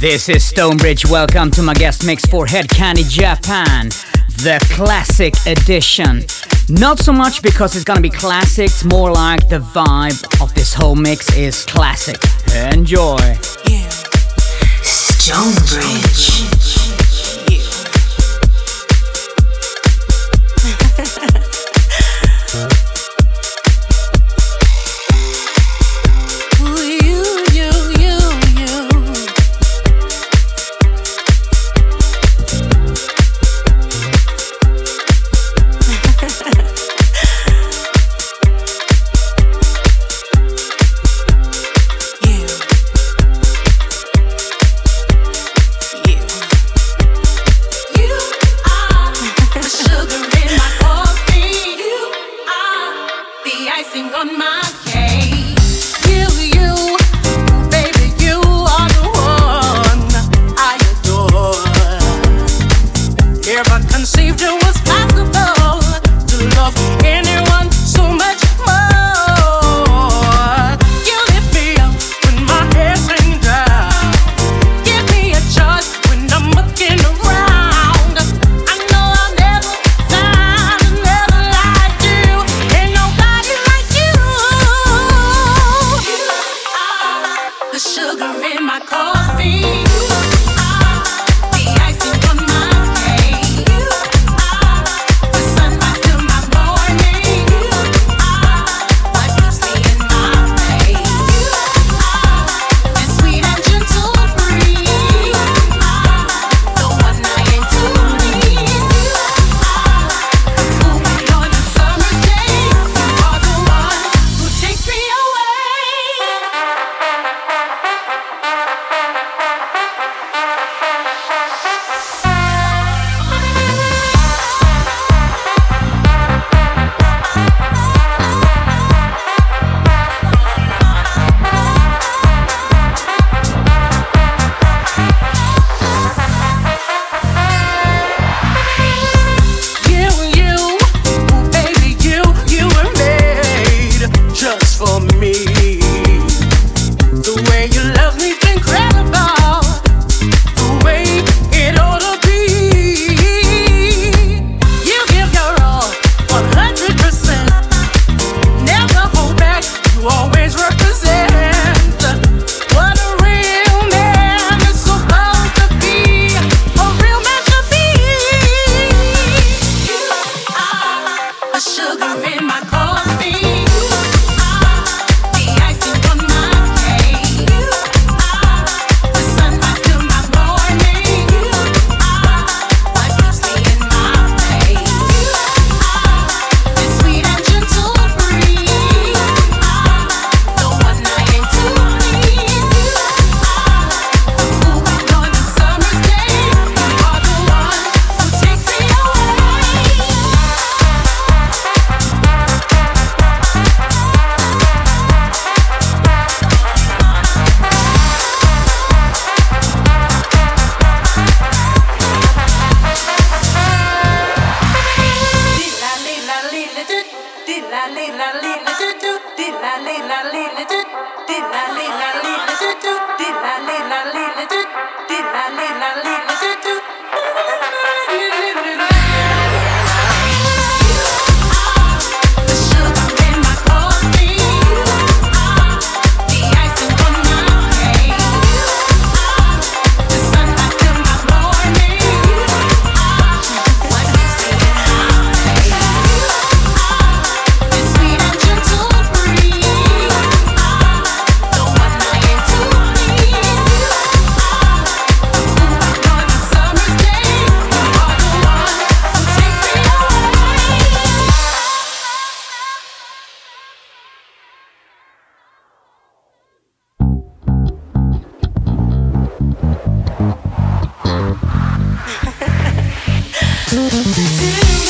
This is StoneBridge. Welcome to my guest mix for Hed Kandi Japan, the classic edition. Not so much because it's gonna be classics, more like the vibe of this whole mix is classic. Enjoy. Yeah. StoneBridge. Did you.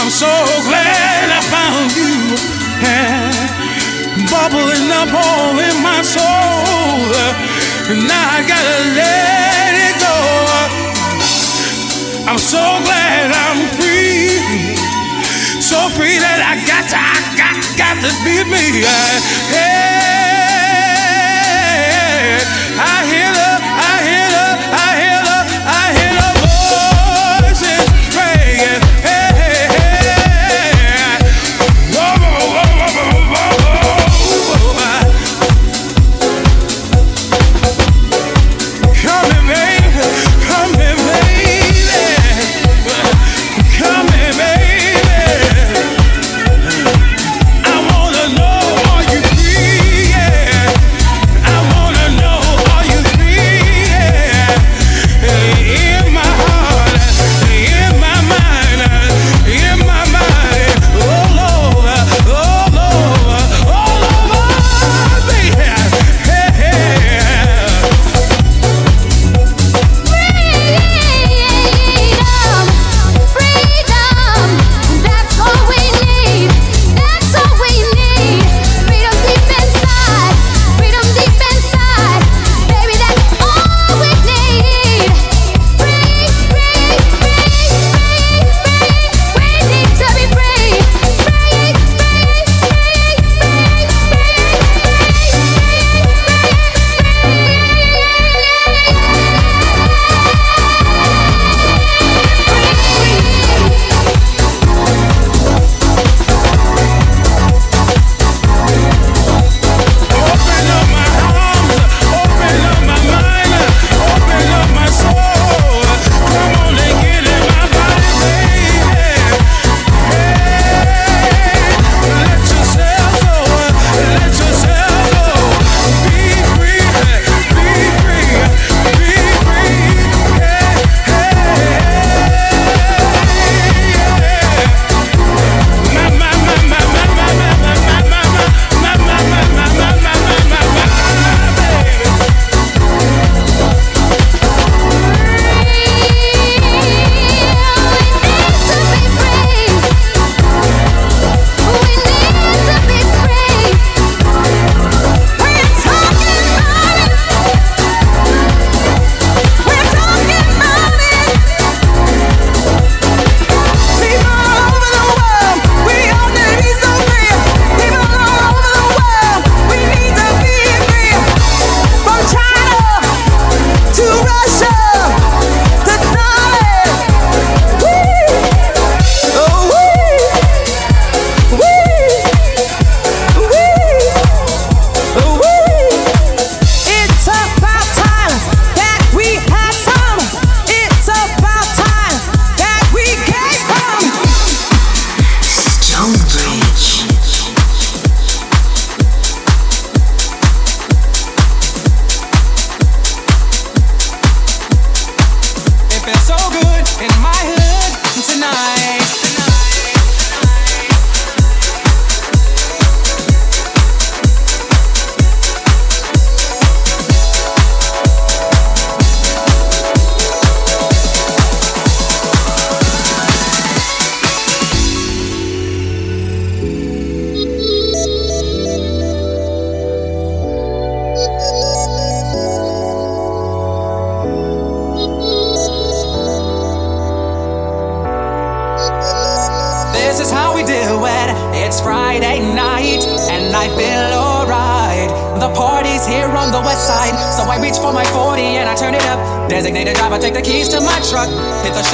I'm so glad I found you. Yeah. Bubbling up all in my soul. Now I gotta let it go. I'm so glad I'm free. So free that I got to, I got, got to be me. Yeah. I hear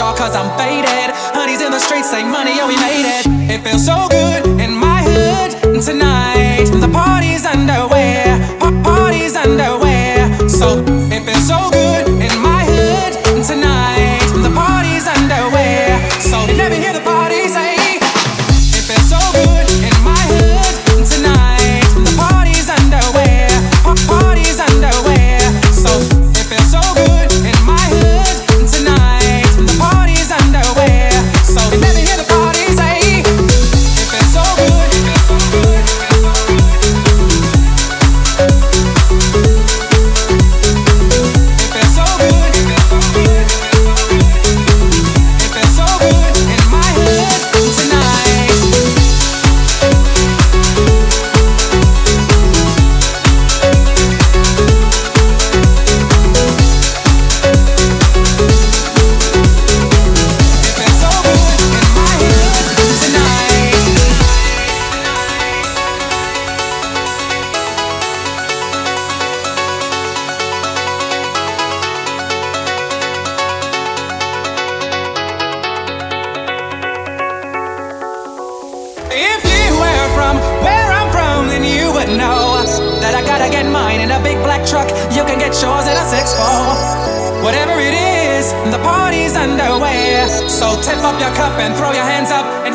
cause I'm faded. Honey's in the streets, say money, oh we made it. It feels so cup and throw your hands up.